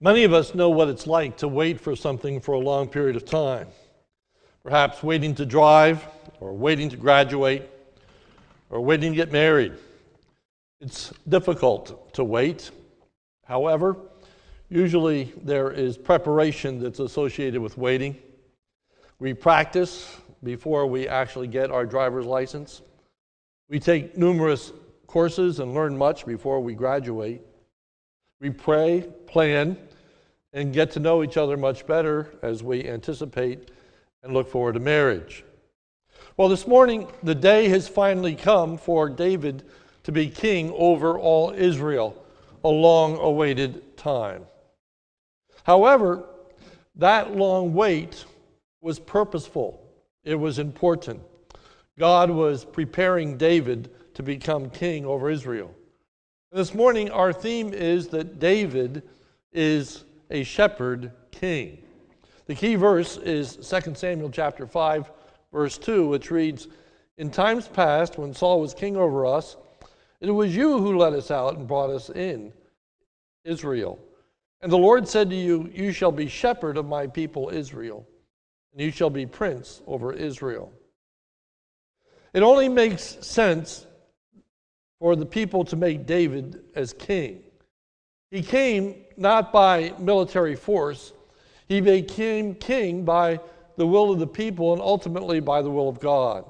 Many of us know what it's like to wait for something for a long period of time. Perhaps waiting to drive, or waiting to graduate, or waiting to get married. It's difficult to wait. However, usually there is preparation that's associated with waiting. We practice before we actually get our driver's license. We take numerous courses and learn much before we graduate. We pray, plan, and get to know each other much better as we anticipate and look forward to marriage. Well, this morning, the day has finally come for David to be king over all Israel, a long awaited time. However, that long wait was purposeful, it was important. God was preparing David to become king over Israel. This morning, our theme is that David is a shepherd king. The key verse is 2 Samuel chapter 5, verse 2, which reads In times past, when Saul was king over us, it was you who led us out and brought us in, Israel. And the Lord said to you, You shall be shepherd of my people Israel, and you shall be prince over Israel. It only makes sense for the people to make David as king. He came not by military force, he became king by the will of the people and ultimately by the will of God.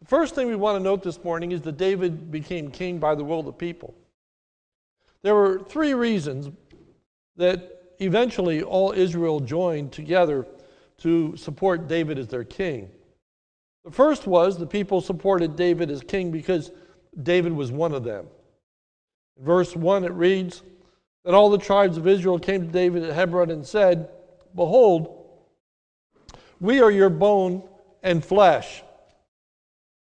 The first thing we want to note this morning is that David became king by the will of the people. There were three reasons that eventually all Israel joined together to support David as their king. The first was the people supported David as king because David was one of them. In verse 1, it reads that all the tribes of Israel came to David at Hebron and said, Behold, we are your bone and flesh.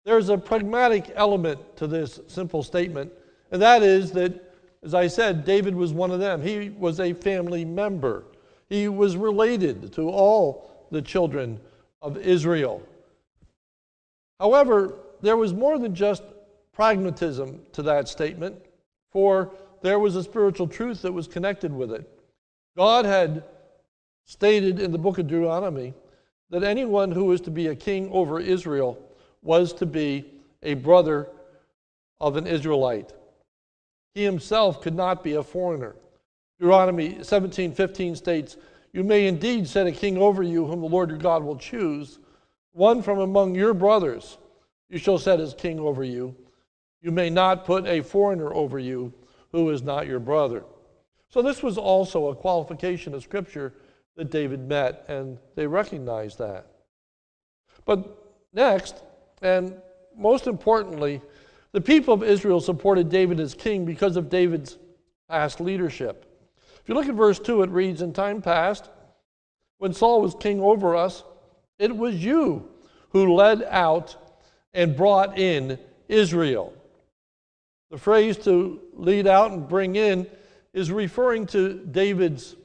There's a pragmatic element to this simple statement, and that is that, as I said, David was one of them. He was a family member, he was related to all the children of Israel. However, there was more than just pragmatism to that statement, for there was a spiritual truth that was connected with it. God had stated in the book of Deuteronomy that anyone who was to be a king over Israel was to be a brother of an Israelite. He himself could not be a foreigner. Deuteronomy 17:15 states, "You may indeed set a king over you whom the Lord your God will choose, one from among your brothers. You shall set as king over you. You may not put a foreigner over you who is not your brother. So, this was also a qualification of Scripture that David met, and they recognized that. But next, and most importantly, the people of Israel supported David as king because of David's past leadership. If you look at verse 2, it reads In time past, when Saul was king over us, it was you who led out and brought in Israel. The phrase to lead out and bring in is referring to David's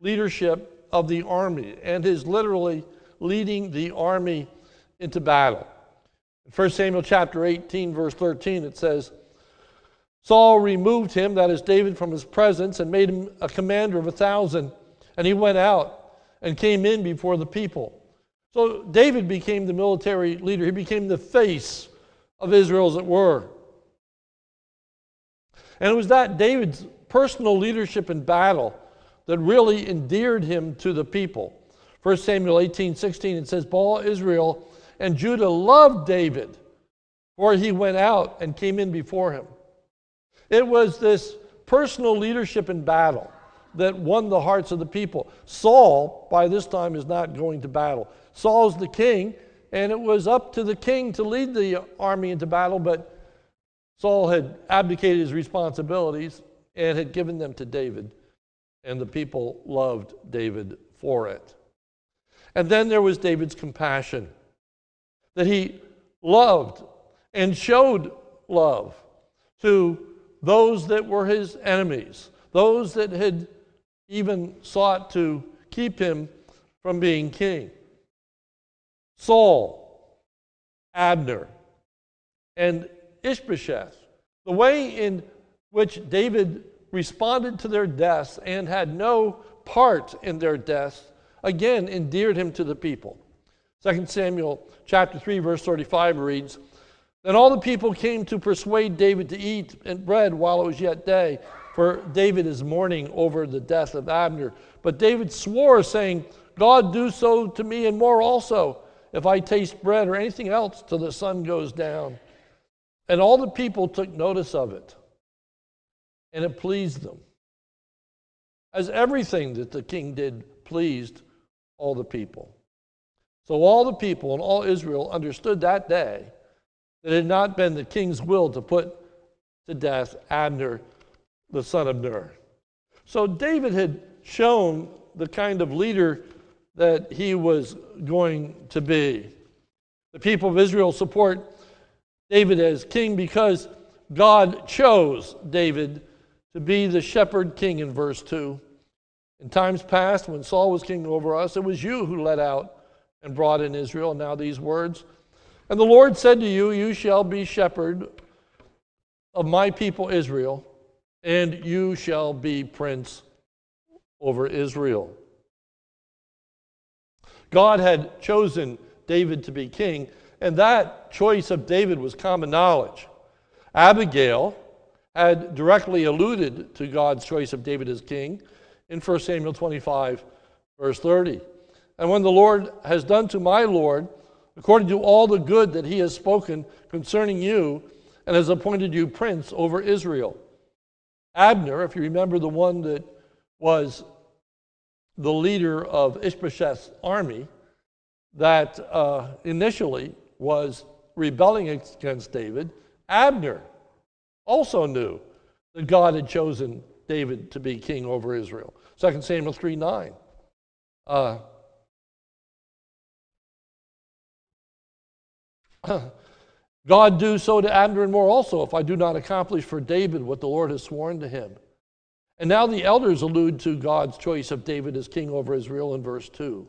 leadership of the army and his literally leading the army into battle. In 1 Samuel chapter 18, verse 13, it says, Saul removed him, that is David, from his presence and made him a commander of a thousand. And he went out and came in before the people. So David became the military leader. He became the face of Israel, as it were. And it was that David's personal leadership in battle that really endeared him to the people. 1 Samuel 18 16, it says, All Israel and Judah loved David, for he went out and came in before him. It was this personal leadership in battle that won the hearts of the people. Saul, by this time, is not going to battle. Saul's the king, and it was up to the king to lead the army into battle, but Saul had abdicated his responsibilities and had given them to David, and the people loved David for it. And then there was David's compassion that he loved and showed love to those that were his enemies, those that had even sought to keep him from being king. Saul, Abner, and Ishbosheth. The way in which David responded to their deaths and had no part in their deaths, again endeared him to the people. 2 Samuel chapter 3 verse 35 reads, Then all the people came to persuade David to eat bread while it was yet day, for David is mourning over the death of Abner. But David swore, saying, God do so to me and more also, if I taste bread or anything else till the sun goes down. And all the people took notice of it, and it pleased them. As everything that the king did pleased all the people. So all the people and all Israel understood that day that it had not been the king's will to put to death Abner, the son of Ner. So David had shown the kind of leader that he was going to be. The people of Israel support David as king because God chose David to be the shepherd king in verse 2. In times past, when Saul was king over us, it was you who led out and brought in Israel. Now, these words And the Lord said to you, You shall be shepherd of my people Israel, and you shall be prince over Israel. God had chosen David to be king, and that choice of David was common knowledge. Abigail had directly alluded to God's choice of David as king in 1 Samuel 25, verse 30. And when the Lord has done to my Lord, according to all the good that he has spoken concerning you, and has appointed you prince over Israel. Abner, if you remember the one that was the leader of Ishbosheth's army, that uh, initially was rebelling against David, Abner also knew that God had chosen David to be king over Israel. 2 Samuel 3 9. Uh, God do so to Abner and more also, if I do not accomplish for David what the Lord has sworn to him. And now the elders allude to God's choice of David as king over Israel in verse 2.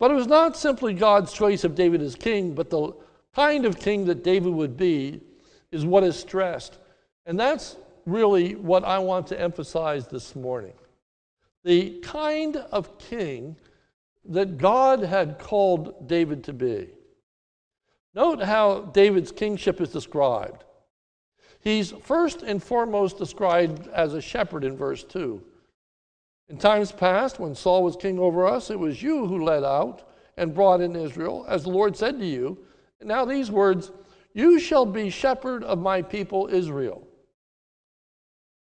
But it was not simply God's choice of David as king, but the kind of king that David would be is what is stressed. And that's really what I want to emphasize this morning. The kind of king that God had called David to be. Note how David's kingship is described. He's first and foremost described as a shepherd in verse 2. In times past, when Saul was king over us, it was you who led out and brought in Israel, as the Lord said to you. And now these words, You shall be shepherd of my people Israel.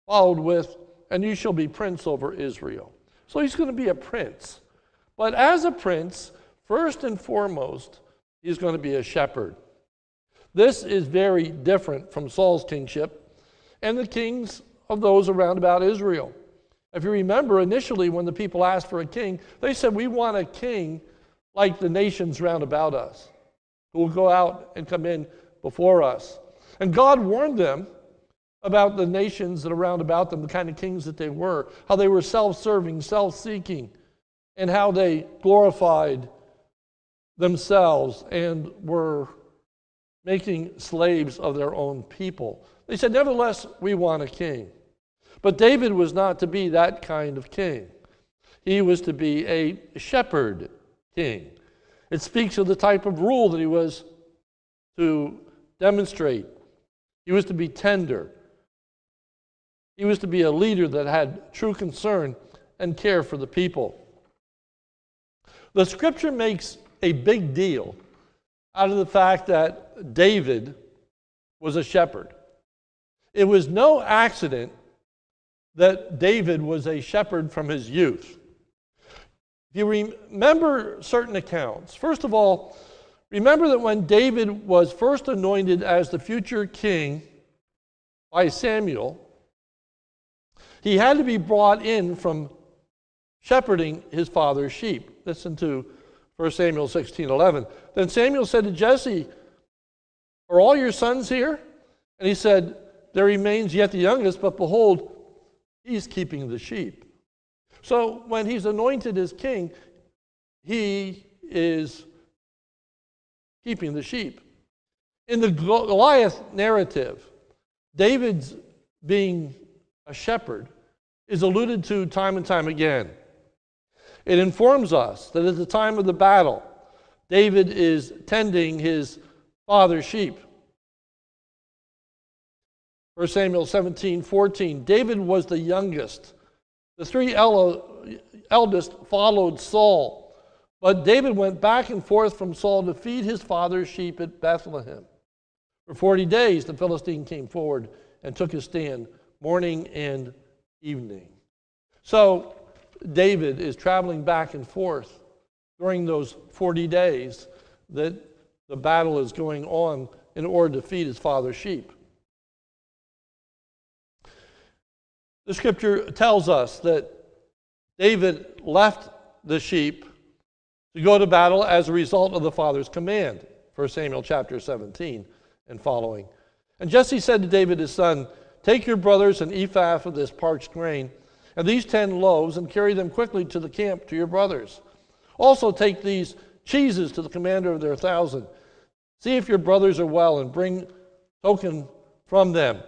Followed with, And you shall be prince over Israel. So he's going to be a prince. But as a prince, first and foremost, he's going to be a shepherd. This is very different from Saul's kingship and the kings of those around about Israel. If you remember, initially when the people asked for a king, they said, We want a king like the nations round about us, who will go out and come in before us. And God warned them about the nations that are round about them, the kind of kings that they were, how they were self serving, self seeking, and how they glorified themselves and were making slaves of their own people. They said, Nevertheless, we want a king. But David was not to be that kind of king. He was to be a shepherd king. It speaks of the type of rule that he was to demonstrate. He was to be tender. He was to be a leader that had true concern and care for the people. The scripture makes a big deal out of the fact that David was a shepherd. It was no accident that David was a shepherd from his youth. If you remember certain accounts, first of all, remember that when David was first anointed as the future king by Samuel, he had to be brought in from shepherding his father's sheep. Listen to 1 Samuel 16 11. Then Samuel said to Jesse, Are all your sons here? And he said, There remains yet the youngest, but behold, he's keeping the sheep. So when he's anointed as king, he is keeping the sheep. In the Goliath narrative, David's being a shepherd, is alluded to time and time again. It informs us that at the time of the battle, David is tending his father's sheep. 1 Samuel 17 14. David was the youngest. The three eldest followed Saul, but David went back and forth from Saul to feed his father's sheep at Bethlehem. For 40 days, the Philistine came forward and took his stand morning and evening. So, David is traveling back and forth during those 40 days that the battle is going on in order to feed his father's sheep. The scripture tells us that David left the sheep to go to battle as a result of the father's command. 1 Samuel chapter 17 and following. And Jesse said to David his son, Take your brothers an ephah of this parched grain, and these ten loaves, and carry them quickly to the camp to your brothers. Also take these cheeses to the commander of their thousand. See if your brothers are well, and bring token from them.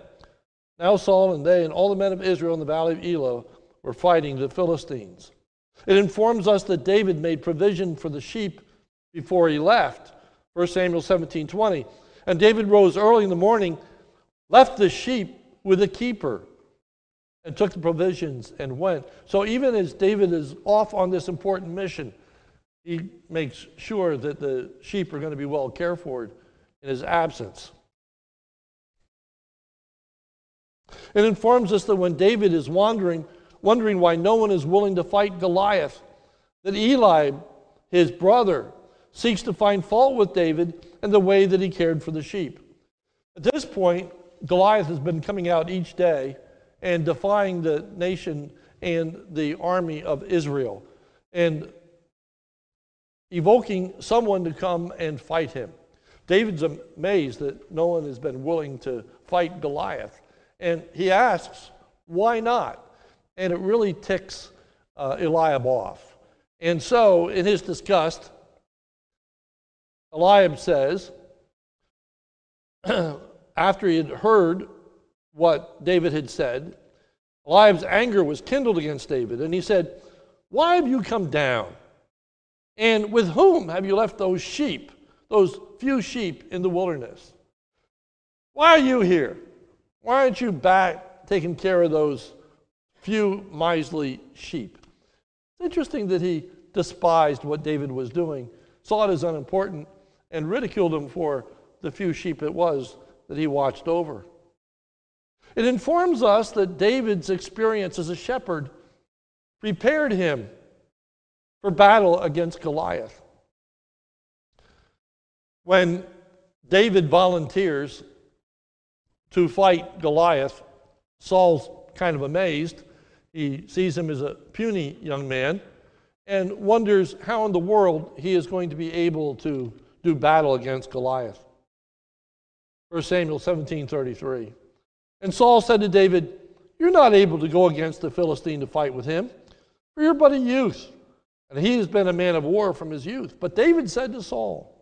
Now Saul and they and all the men of Israel in the valley of Elah were fighting the Philistines. It informs us that David made provision for the sheep before he left. 1 Samuel 17 20. And David rose early in the morning, left the sheep with a keeper, and took the provisions and went. So even as David is off on this important mission, he makes sure that the sheep are going to be well cared for in his absence. It informs us that when David is wandering, wondering why no one is willing to fight Goliath, that Eli, his brother, seeks to find fault with David and the way that he cared for the sheep. At this point, Goliath has been coming out each day and defying the nation and the army of Israel and evoking someone to come and fight him. David's amazed that no one has been willing to fight Goliath. And he asks, why not? And it really ticks uh, Eliab off. And so, in his disgust, Eliab says, after he had heard what David had said, Eliab's anger was kindled against David, and he said, Why have you come down? And with whom have you left those sheep, those few sheep in the wilderness? Why are you here? Why aren't you back taking care of those few miserly sheep? It's interesting that he despised what David was doing, saw it as unimportant, and ridiculed him for the few sheep it was that he watched over. It informs us that David's experience as a shepherd prepared him for battle against Goliath. When David volunteers to fight Goliath, Saul's kind of amazed. He sees him as a puny young man and wonders how in the world he is going to be able to do battle against Goliath. 1 Samuel 17:33. And Saul said to David, You're not able to go against the Philistine to fight with him, for you're but a youth, and he has been a man of war from his youth. But David said to Saul,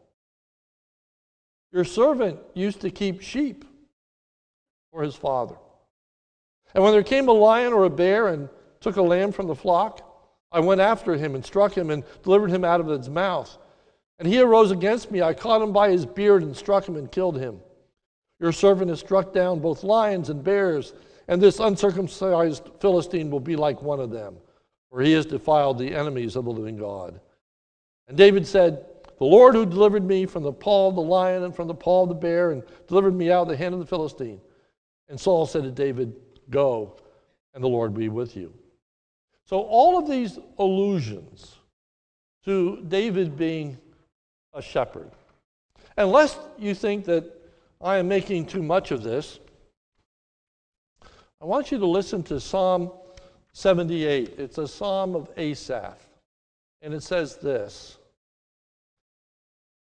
Your servant used to keep sheep for his father. And when there came a lion or a bear and took a lamb from the flock, I went after him and struck him and delivered him out of its mouth. And he arose against me. I caught him by his beard and struck him and killed him. Your servant has struck down both lions and bears, and this uncircumcised Philistine will be like one of them, for he has defiled the enemies of the living God. And David said, The Lord who delivered me from the paw of the lion and from the paw of the bear, and delivered me out of the hand of the Philistine, and Saul said to David, Go, and the Lord be with you. So, all of these allusions to David being a shepherd. Unless you think that I am making too much of this, I want you to listen to Psalm 78. It's a psalm of Asaph, and it says this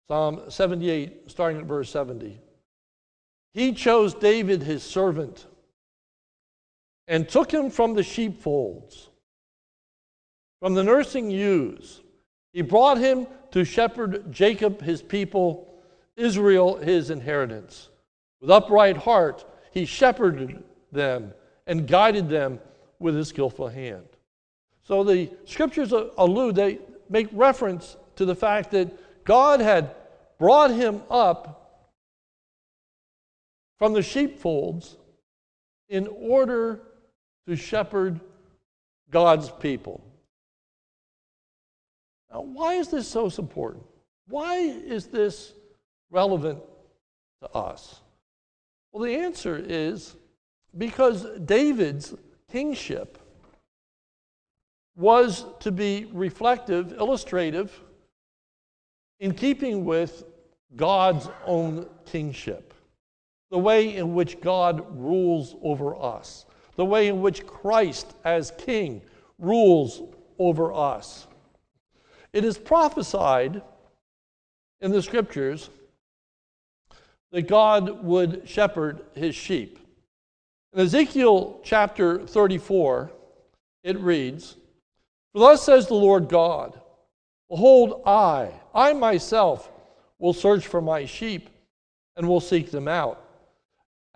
Psalm 78, starting at verse 70. He chose David, his servant, and took him from the sheepfolds, from the nursing ewes. He brought him to shepherd Jacob, his people, Israel, his inheritance. With upright heart, he shepherded them and guided them with his skillful hand. So the scriptures allude, they make reference to the fact that God had brought him up from the sheepfolds in order to shepherd God's people. Now, why is this so important? Why is this relevant to us? Well, the answer is because David's kingship was to be reflective, illustrative, in keeping with God's own kingship, the way in which God rules over us, the way in which Christ, as king, rules over us. It is prophesied in the scriptures that God would shepherd his sheep. In Ezekiel chapter 34, it reads, For thus says the Lord God, Behold, I, I myself, will search for my sheep and will seek them out.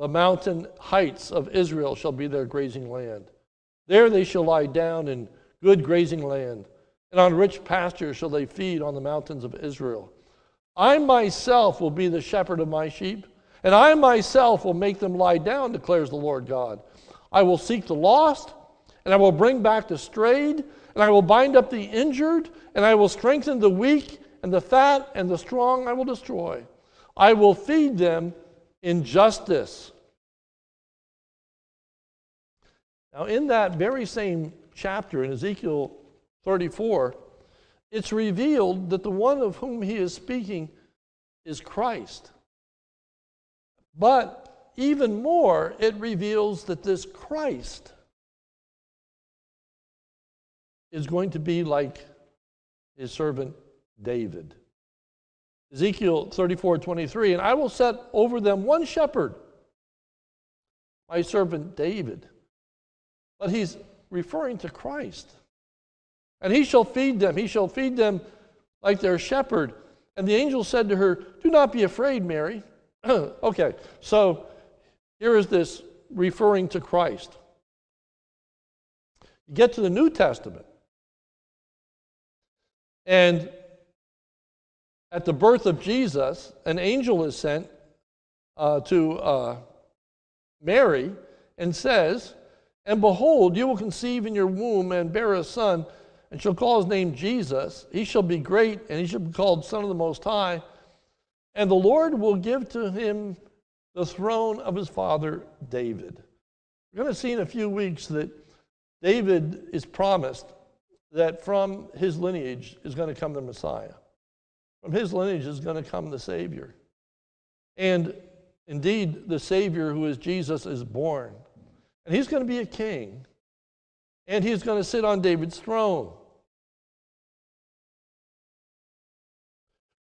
the mountain heights of Israel shall be their grazing land. There they shall lie down in good grazing land, and on rich pasture shall they feed on the mountains of Israel. I myself will be the shepherd of my sheep, and I myself will make them lie down, declares the Lord God. I will seek the lost, and I will bring back the strayed, and I will bind up the injured, and I will strengthen the weak, and the fat and the strong I will destroy. I will feed them in justice. Now, in that very same chapter in Ezekiel 34, it's revealed that the one of whom he is speaking is Christ. But even more, it reveals that this Christ is going to be like his servant David. Ezekiel 34 23, and I will set over them one shepherd, my servant David. But he's referring to Christ. And he shall feed them. He shall feed them like their shepherd. And the angel said to her, Do not be afraid, Mary. okay, so here is this referring to Christ. You get to the New Testament. And at the birth of Jesus, an angel is sent uh, to uh, Mary and says, And behold, you will conceive in your womb and bear a son and shall call his name Jesus. He shall be great, and he shall be called Son of the Most High. And the Lord will give to him the throne of his father David. We're going to see in a few weeks that David is promised that from his lineage is going to come the Messiah. From his lineage is going to come the Savior. And indeed, the Savior, who is Jesus, is born. And he's going to be a king. And he's going to sit on David's throne.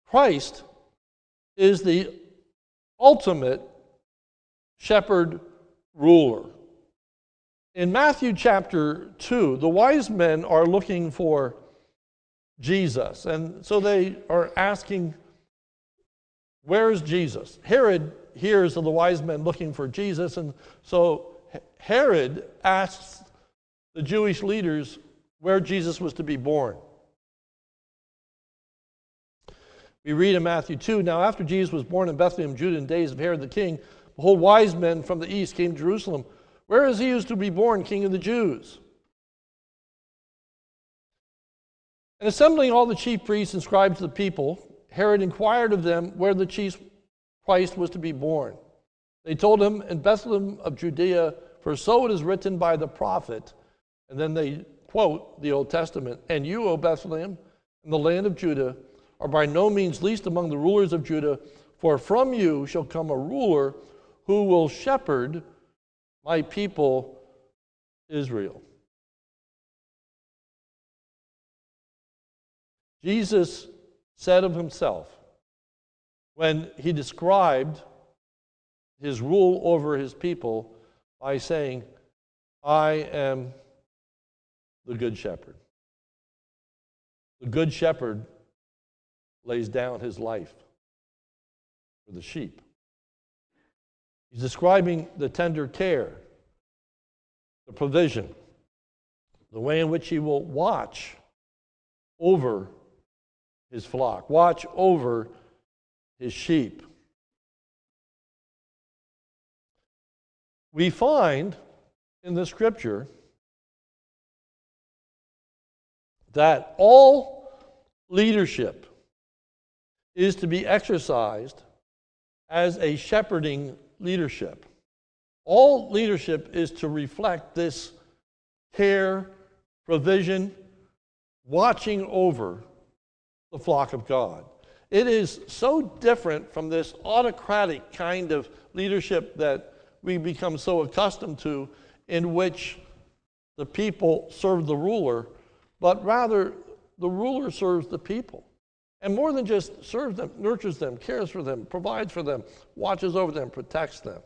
Christ is the ultimate shepherd ruler. In Matthew chapter 2, the wise men are looking for Jesus. And so they are asking, Where's Jesus? Herod hears of the wise men looking for Jesus. And so Herod asks the Jewish leaders where Jesus was to be born. We read in Matthew 2 Now, after Jesus was born in Bethlehem, Judah, in the days of Herod the king, behold, wise men from the east came to Jerusalem. Where is he who is to be born, king of the Jews? And assembling all the chief priests and scribes of the people, Herod inquired of them where the chief Christ was to be born. They told him, In Bethlehem of Judea, for so it is written by the prophet. And then they quote the Old Testament And you, O Bethlehem, in the land of Judah, are by no means least among the rulers of Judah, for from you shall come a ruler who will shepherd my people Israel. Jesus said of himself, when he described his rule over his people by saying, I am the Good Shepherd. The Good Shepherd lays down his life for the sheep. He's describing the tender care, the provision, the way in which he will watch over his flock, watch over his sheep. We find in the scripture that all leadership is to be exercised as a shepherding leadership. All leadership is to reflect this care, provision, watching over the flock of God. It is so different from this autocratic kind of leadership that we become so accustomed to, in which the people serve the ruler, but rather the ruler serves the people. And more than just serves them, nurtures them, cares for them, provides for them, watches over them, protects them.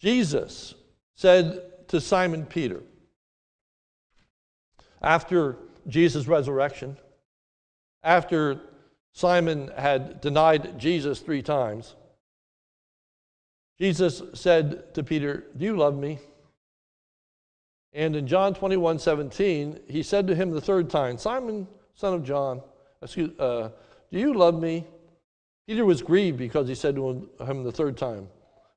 Jesus said to Simon Peter, after Jesus' resurrection, after Simon had denied Jesus three times, Jesus said to Peter, Do you love me? And in John 21 17, he said to him the third time, Simon, son of John, excuse, uh, do you love me? Peter was grieved because he said to him the third time,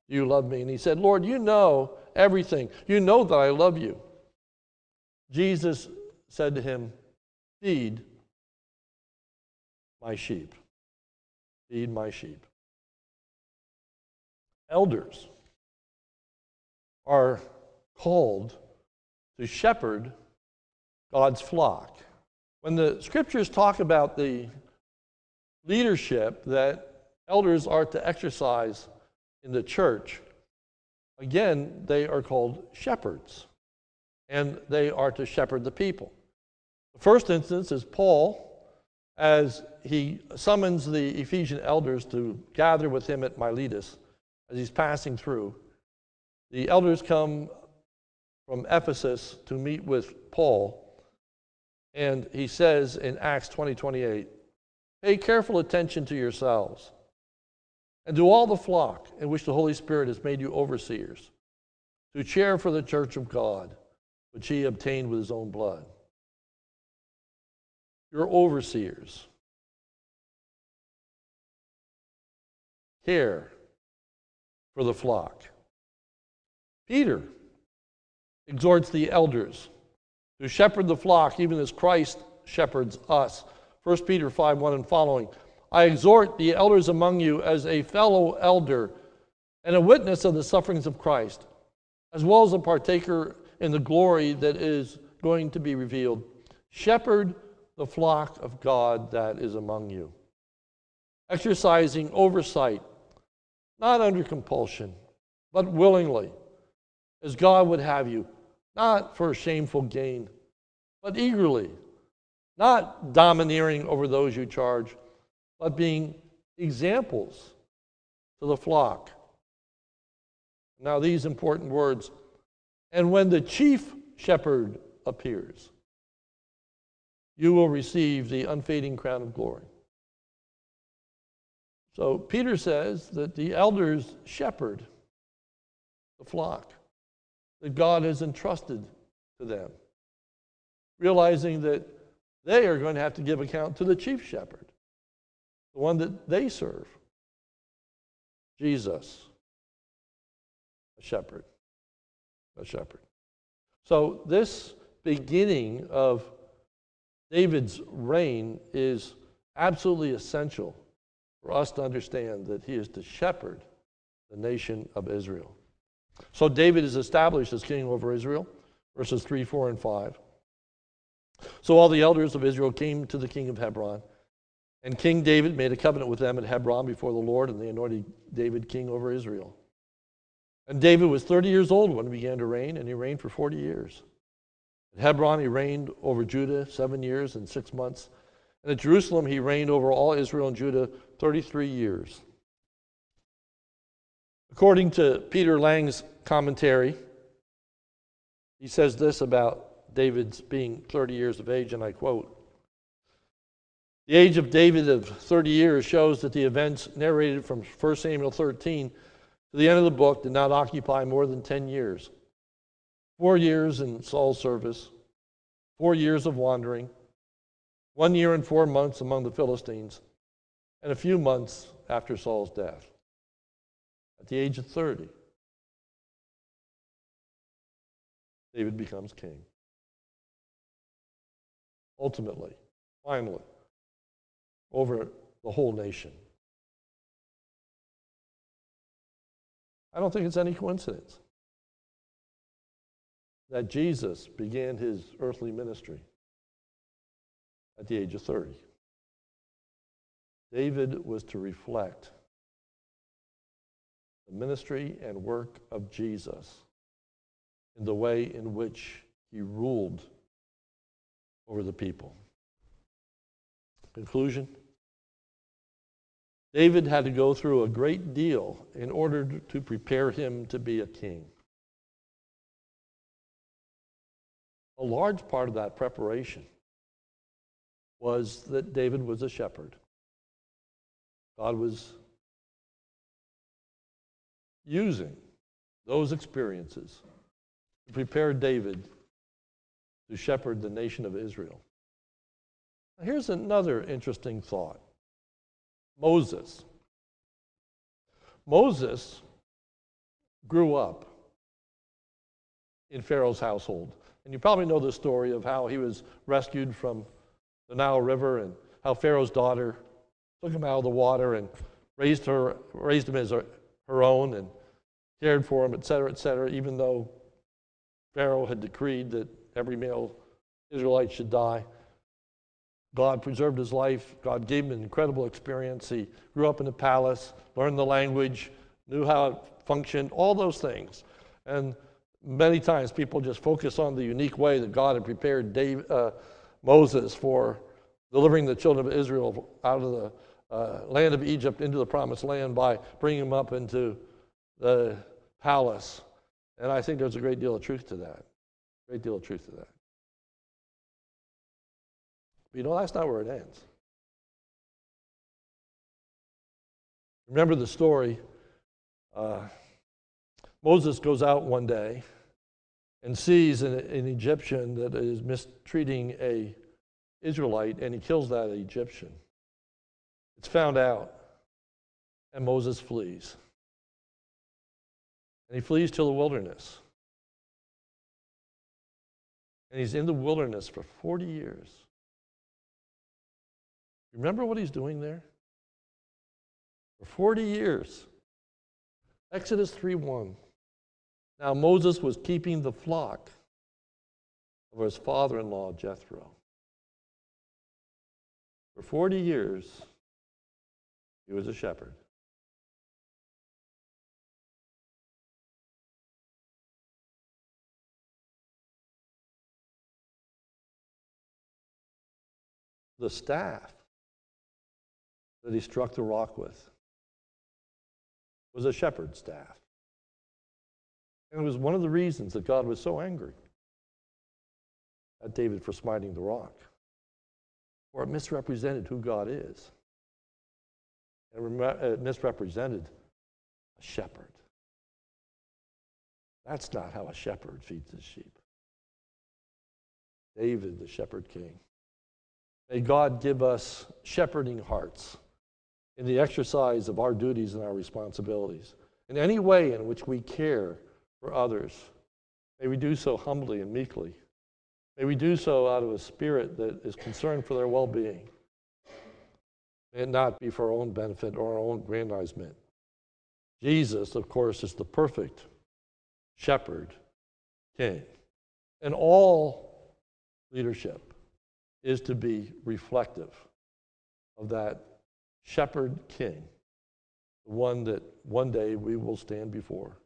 Do you love me? And he said, Lord, you know everything. You know that I love you. Jesus said to him, Feed my sheep. Feed my sheep. Elders are called to shepherd God's flock. When the scriptures talk about the leadership that elders are to exercise in the church, again, they are called shepherds, and they are to shepherd the people. The first instance is Paul as he summons the Ephesian elders to gather with him at Miletus as he's passing through. The elders come from Ephesus to meet with Paul, and he says in Acts 20 28, Pay careful attention to yourselves and to all the flock in which the Holy Spirit has made you overseers, to care for the church of God, which he obtained with his own blood. Your overseers. Care for the flock. Peter exhorts the elders to shepherd the flock, even as Christ shepherds us. 1 Peter 5 1 and following. I exhort the elders among you as a fellow elder and a witness of the sufferings of Christ, as well as a partaker in the glory that is going to be revealed. Shepherd the flock of God that is among you, exercising oversight not under compulsion, but willingly, as God would have you, not for shameful gain, but eagerly, not domineering over those you charge, but being examples to the flock. Now, these important words, and when the chief shepherd appears, you will receive the unfading crown of glory. So Peter says that the elders shepherd the flock that God has entrusted to them, realizing that they are going to have to give account to the chief shepherd, the one that they serve, Jesus, a shepherd, a shepherd. So this beginning of David's reign is absolutely essential for us to understand that he is to shepherd the nation of Israel. So David is established as king over Israel, verses 3, 4, and 5. So all the elders of Israel came to the king of Hebron, and King David made a covenant with them at Hebron before the Lord, and they anointed David king over Israel. And David was 30 years old when he began to reign, and he reigned for 40 years. Hebron, he reigned over Judah seven years and six months. And at Jerusalem, he reigned over all Israel and Judah 33 years. According to Peter Lange's commentary, he says this about David's being 30 years of age, and I quote The age of David of 30 years shows that the events narrated from 1 Samuel 13 to the end of the book did not occupy more than 10 years. Four years in Saul's service, four years of wandering, one year and four months among the Philistines, and a few months after Saul's death. At the age of 30, David becomes king. Ultimately, finally, over the whole nation. I don't think it's any coincidence that Jesus began his earthly ministry at the age of 30. David was to reflect the ministry and work of Jesus in the way in which he ruled over the people. Conclusion David had to go through a great deal in order to prepare him to be a king. A large part of that preparation was that David was a shepherd. God was using those experiences to prepare David to shepherd the nation of Israel. Here's another interesting thought Moses. Moses grew up in Pharaoh's household. And you probably know the story of how he was rescued from the Nile River and how Pharaoh's daughter took him out of the water and raised, her, raised him as her, her own and cared for him, et cetera, et cetera, even though Pharaoh had decreed that every male Israelite should die. God preserved his life. God gave him an incredible experience. He grew up in the palace, learned the language, knew how it functioned, all those things. And many times people just focus on the unique way that God had prepared uh, Moses for delivering the children of Israel out of the uh, land of Egypt into the promised land by bringing them up into the palace. And I think there's a great deal of truth to that. Great deal of truth to that. But you know, that's not where it ends. Remember the story. Uh, Moses goes out one day and sees an, an Egyptian that is mistreating a Israelite, and he kills that Egyptian. It's found out, and Moses flees. And he flees to the wilderness. And he's in the wilderness for 40 years. Remember what he's doing there? For 40 years. Exodus 3:1. Now Moses was keeping the flock of his father-in-law Jethro. For 40 years, he was a shepherd. The staff that he struck the rock with was a shepherd's staff. And it was one of the reasons that God was so angry at David for smiting the rock, or it misrepresented who God is. and It uh, misrepresented a shepherd. That's not how a shepherd feeds his sheep. David, the shepherd king. May God give us shepherding hearts in the exercise of our duties and our responsibilities. In any way in which we care for others, may we do so humbly and meekly. May we do so out of a spirit that is concerned for their well being. May it not be for our own benefit or our own aggrandizement. Jesus, of course, is the perfect shepherd king. And all leadership is to be reflective of that shepherd king, the one that one day we will stand before.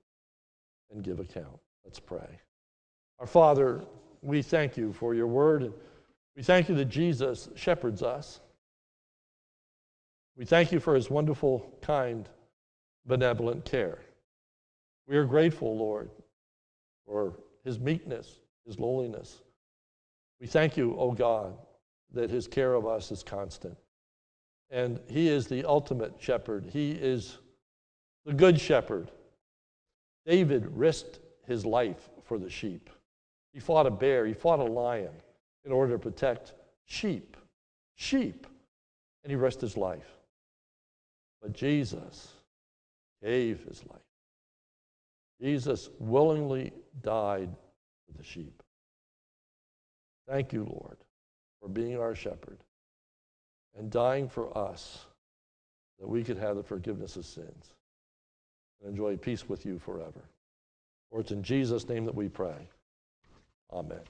And give account. Let's pray. Our Father, we thank you for your word. We thank you that Jesus shepherds us. We thank you for his wonderful, kind, benevolent care. We are grateful, Lord, for his meekness, his lowliness. We thank you, O oh God, that his care of us is constant. And he is the ultimate shepherd. He is the good shepherd. David risked his life for the sheep. He fought a bear, he fought a lion in order to protect sheep. Sheep. And he risked his life. But Jesus gave his life. Jesus willingly died for the sheep. Thank you, Lord, for being our shepherd and dying for us that we could have the forgiveness of sins and enjoy peace with you forever. For it's in Jesus' name that we pray. Amen.